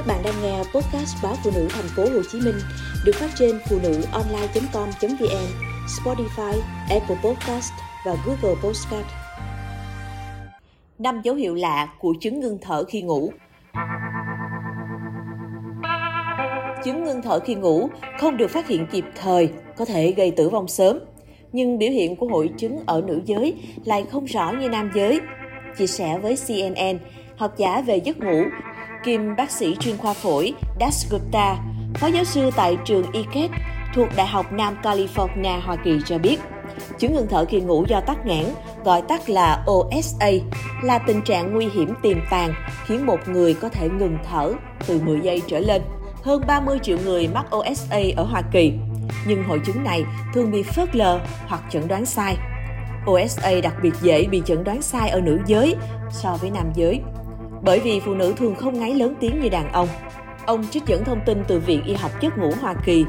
Các bạn đang nghe podcast báo phụ nữ thành phố Hồ Chí Minh được phát trên phụ nữ online.com.vn, Spotify, Apple Podcast và Google Podcast. Năm dấu hiệu lạ của chứng ngưng thở khi ngủ. Chứng ngưng thở khi ngủ không được phát hiện kịp thời có thể gây tử vong sớm, nhưng biểu hiện của hội chứng ở nữ giới lại không rõ như nam giới. Chia sẻ với CNN, học giả về giấc ngủ Kim bác sĩ chuyên khoa phổi Das Gupta, phó giáo sư tại trường IKET thuộc Đại học Nam California, Hoa Kỳ cho biết, chứng ngừng thở khi ngủ do tắc nghẽn, gọi tắt là OSA, là tình trạng nguy hiểm tiềm tàng khiến một người có thể ngừng thở từ 10 giây trở lên. Hơn 30 triệu người mắc OSA ở Hoa Kỳ, nhưng hội chứng này thường bị phớt lờ hoặc chẩn đoán sai. OSA đặc biệt dễ bị chẩn đoán sai ở nữ giới so với nam giới bởi vì phụ nữ thường không ngáy lớn tiếng như đàn ông. Ông trích dẫn thông tin từ Viện Y học giấc ngủ Hoa Kỳ.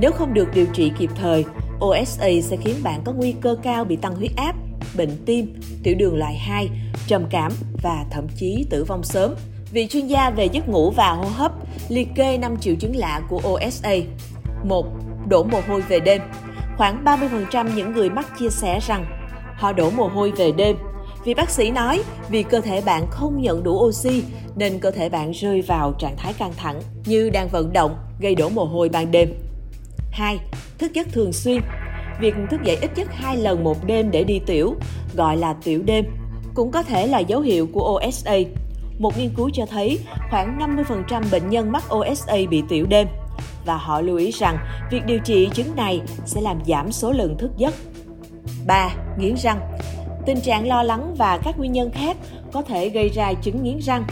Nếu không được điều trị kịp thời, OSA sẽ khiến bạn có nguy cơ cao bị tăng huyết áp, bệnh tim, tiểu đường loại 2, trầm cảm và thậm chí tử vong sớm. Vị chuyên gia về giấc ngủ và hô hấp liệt kê 5 triệu chứng lạ của OSA. 1. Đổ mồ hôi về đêm. Khoảng 30% những người mắc chia sẻ rằng họ đổ mồ hôi về đêm vì bác sĩ nói, vì cơ thể bạn không nhận đủ oxy nên cơ thể bạn rơi vào trạng thái căng thẳng như đang vận động, gây đổ mồ hôi ban đêm. 2. Thức giấc thường xuyên. Việc thức dậy ít nhất 2 lần một đêm để đi tiểu, gọi là tiểu đêm, cũng có thể là dấu hiệu của OSA. Một nghiên cứu cho thấy khoảng 50% bệnh nhân mắc OSA bị tiểu đêm và họ lưu ý rằng việc điều trị chứng này sẽ làm giảm số lần thức giấc. 3. Nghiến răng Tình trạng lo lắng và các nguyên nhân khác có thể gây ra chứng nghiến răng,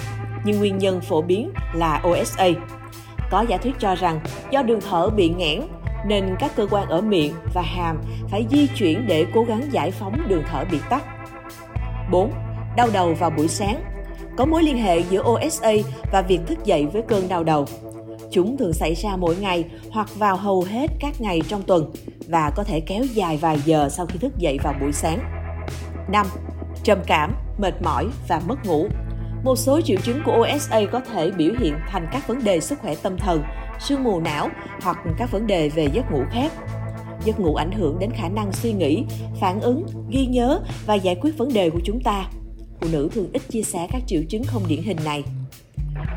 nhưng nguyên nhân phổ biến là OSA. Có giả thuyết cho rằng do đường thở bị nghẽn nên các cơ quan ở miệng và hàm phải di chuyển để cố gắng giải phóng đường thở bị tắc. 4. Đau đầu vào buổi sáng Có mối liên hệ giữa OSA và việc thức dậy với cơn đau đầu. Chúng thường xảy ra mỗi ngày hoặc vào hầu hết các ngày trong tuần và có thể kéo dài vài giờ sau khi thức dậy vào buổi sáng. 5. Trầm cảm, mệt mỏi và mất ngủ. Một số triệu chứng của OSA có thể biểu hiện thành các vấn đề sức khỏe tâm thần, sương mù não hoặc các vấn đề về giấc ngủ khác. Giấc ngủ ảnh hưởng đến khả năng suy nghĩ, phản ứng, ghi nhớ và giải quyết vấn đề của chúng ta. Phụ nữ thường ít chia sẻ các triệu chứng không điển hình này.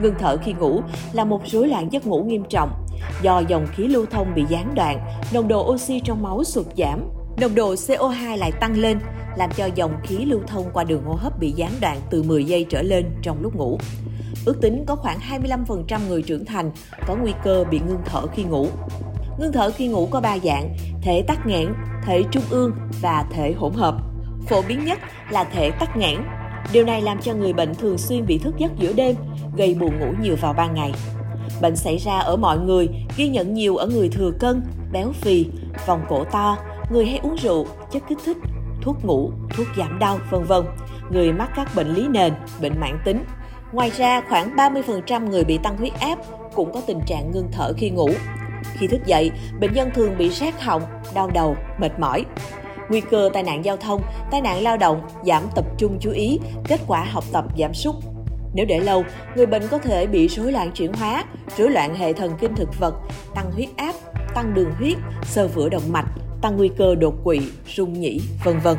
Ngừng thở khi ngủ là một rối loạn giấc ngủ nghiêm trọng do dòng khí lưu thông bị gián đoạn, nồng độ oxy trong máu sụt giảm, nồng độ CO2 lại tăng lên làm cho dòng khí lưu thông qua đường hô hấp bị gián đoạn từ 10 giây trở lên trong lúc ngủ. Ước tính có khoảng 25% người trưởng thành có nguy cơ bị ngưng thở khi ngủ. Ngưng thở khi ngủ có 3 dạng, thể tắc nghẽn, thể trung ương và thể hỗn hợp. Phổ biến nhất là thể tắc nghẽn. Điều này làm cho người bệnh thường xuyên bị thức giấc giữa đêm, gây buồn ngủ nhiều vào ban ngày. Bệnh xảy ra ở mọi người, ghi nhận nhiều ở người thừa cân, béo phì, vòng cổ to, người hay uống rượu, chất kích thích, thuốc ngủ, thuốc giảm đau, vân vân, người mắc các bệnh lý nền, bệnh mãn tính. Ngoài ra, khoảng 30% người bị tăng huyết áp cũng có tình trạng ngưng thở khi ngủ. Khi thức dậy, bệnh nhân thường bị rát họng, đau đầu, mệt mỏi. Nguy cơ tai nạn giao thông, tai nạn lao động, giảm tập trung chú ý, kết quả học tập giảm sút. Nếu để lâu, người bệnh có thể bị rối loạn chuyển hóa, rối loạn hệ thần kinh thực vật, tăng huyết áp, tăng đường huyết, sơ vữa động mạch, tăng nguy cơ đột quỵ, rung nhĩ, vân vân.